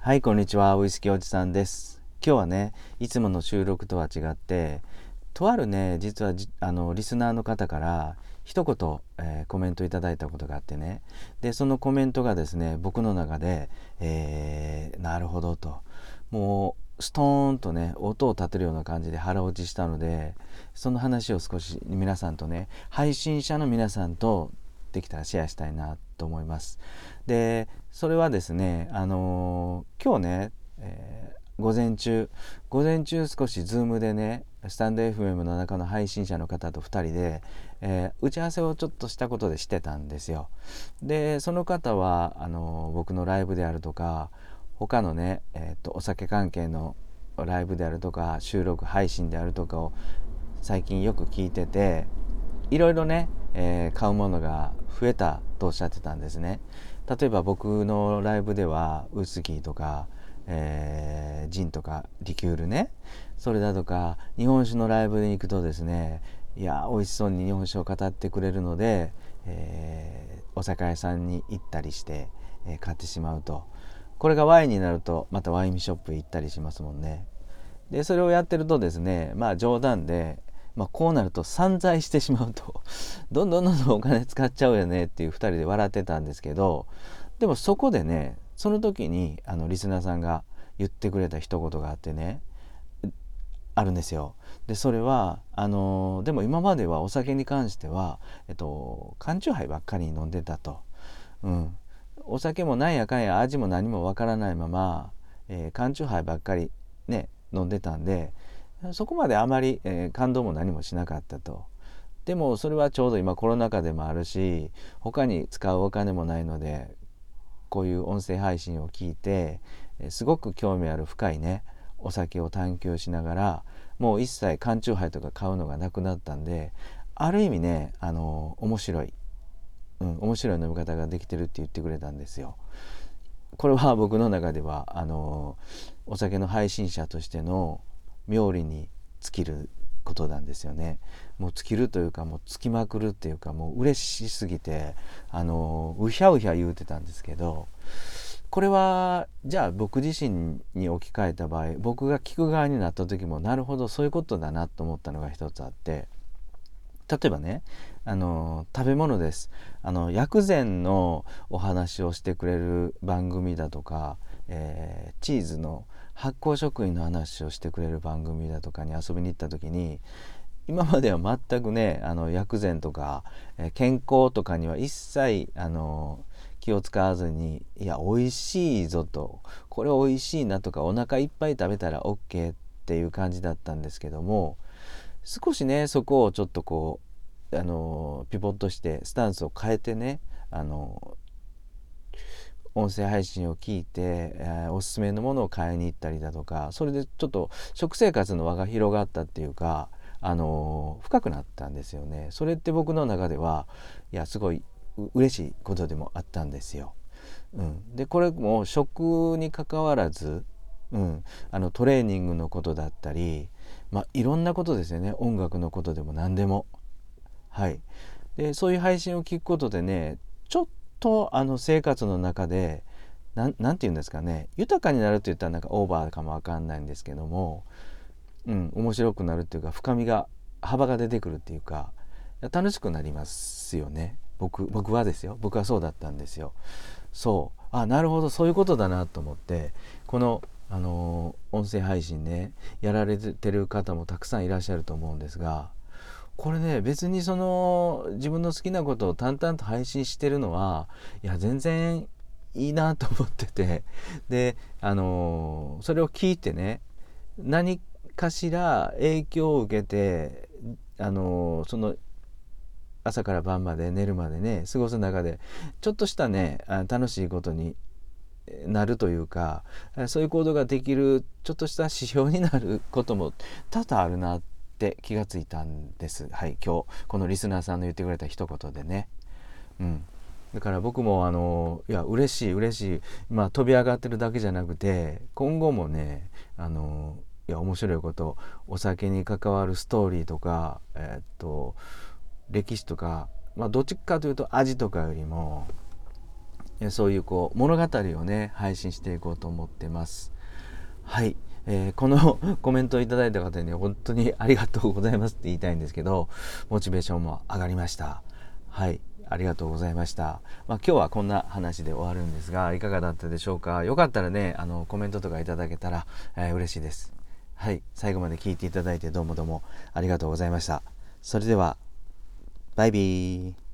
はいこんにちは。ウイスキーおじさんです。今日はねいつもの収録とは違ってとあるね実はあのリスナーの方から一言、えー、コメントいただいたことがあってね。でそのコメントがですね僕の中で、えー、なるほどと。もうストーンとね音を立てるような感じで腹落ちしたのでその話を少し皆さんとね配信者の皆さんとできたらシェアしたいなと思います。でそれはですねあのー、今日ね、えー、午前中午前中少し Zoom でねスタンド FM の中の配信者の方と2人で、えー、打ち合わせをちょっとしたことでしてたんですよ。でその方はあの僕のライブであるとか他のね、えーとお酒関係のライブであるとか収録配信であるとかを最近よく聞いてていろいろねえー、買うものが増えたとおっしゃってたんですね例えば僕のライブではウスキーとか、えー、ジンとかリキュールね。それだとか日本酒のライブに行くとですねいや美味しそうに日本酒を語ってくれるので、えー、お酒屋さんに行ったりして、えー、買ってしまうと。これがワインになるとまたワインショップ行ったりしますもんね。でそれをやってるとですねまあ冗談でまあ、こうなると散財してしまうと どんどんどんどんお金使っちゃうよねっていう2人で笑ってたんですけどでもそこでねその時にあのリスナーさんが言ってくれた一言があってねあるんですよ。でそれはあのでも今まではお酒に関しては、えっと、缶チューハイばっかり飲んでたと。うん、お酒もなんやかんや味も何もわからないまま、えー、缶チューハイばっかりね飲んでたんでそこまであまり、えー、感動も何もしなかったと。でもそれはちょうど今コロナ禍でもあるし他に使うお金もないのでこういう音声配信を聞いてすごく興味ある深いねお酒を探求しながらもう一切缶チューハイとか買うのがなくなったんである意味ねあの面白い、うん、面白い飲み方ができてるって言ってくれたんですよ。これは僕の中ではあのお酒の配信者としての妙利に尽きることなんですよね。もう尽きるというかもう尽きまくるっていうかもう嬉しすぎてあのうひゃうひゃ言うてたんですけどこれはじゃあ僕自身に置き換えた場合僕が聞く側になった時もなるほどそういうことだなと思ったのが一つあって例えばねあの食べ物です。あの薬膳のお話をしてくれる番組だとか、えー、チーズの発酵食品の話をしてくれる番組だとかに遊びに行った時に今までは全くねあの薬膳とか、え健康とかには一切あの気を使わずにいや美味しいぞとこれ美味しいなとかお腹いっぱい食べたら OK っていう感じだったんですけども少しねそこをちょっとこうあのピボットしてスタンスを変えてねあの音声配信を聞いて、えー、おすすめのものを買いに行ったりだとかそれでちょっと食生活の輪が広がったっていうか、あの、深くなったんですよね。それって僕の中ではいやすごい嬉しいことでもあったんですよ。うん、でこれも食にかかわらず、うん、あのトレーニングのことだったり、まあ、いろんなことですよね音楽のことでも何でも。はい、でそういう配信を聞くことでねちょっとあの生活の中で何て言うんですかね豊かになるって言ったらなんかオーバーかもわかんないんですけども、うん、面白くなるっていうか深みが幅が出てくるっていうか楽しくなりますよね。僕僕はですよ。僕はそうだったんですよ。そう。あなるほど。そういうことだなと思ってこのあの音声配信ねやられてる方もたくさんいらっしゃると思うんですがこれね別にその自分の好きなことを淡々と配信してるのはいや全然いいなと思ってて。であのそれを聞いてね何かしら影響を受けてあのその朝から晩まで寝るまでね過ごす中でちょっとしたね楽しいことになるというかそういう行動ができるちょっとした指標になることも多々あるなってって気がついたんです。はい今日このリスナーさんの言ってくれた一言でね。うん。だから僕もあのいや嬉しい嬉しい。まあ飛び上がってるだけじゃなくて今後もねあのいや面白いことお酒に関わるストーリーとかえー、っと歴史とかまあどっちかというと味とかよりもそういうこう物語をね配信していこうと思ってます。はい、えー、このコメントをいただいた方に本当にありがとうございますって言いたいんですけどモチベーションも上がりましたはいありがとうございました。まあ、今日はこんな話で終わるんですが、いかがだったでしょうか？よかったらね、あのコメントとかいただけたら、えー、嬉しいです。はい、最後まで聞いていただいてどうもどうもありがとうございました。それでは、バイビー。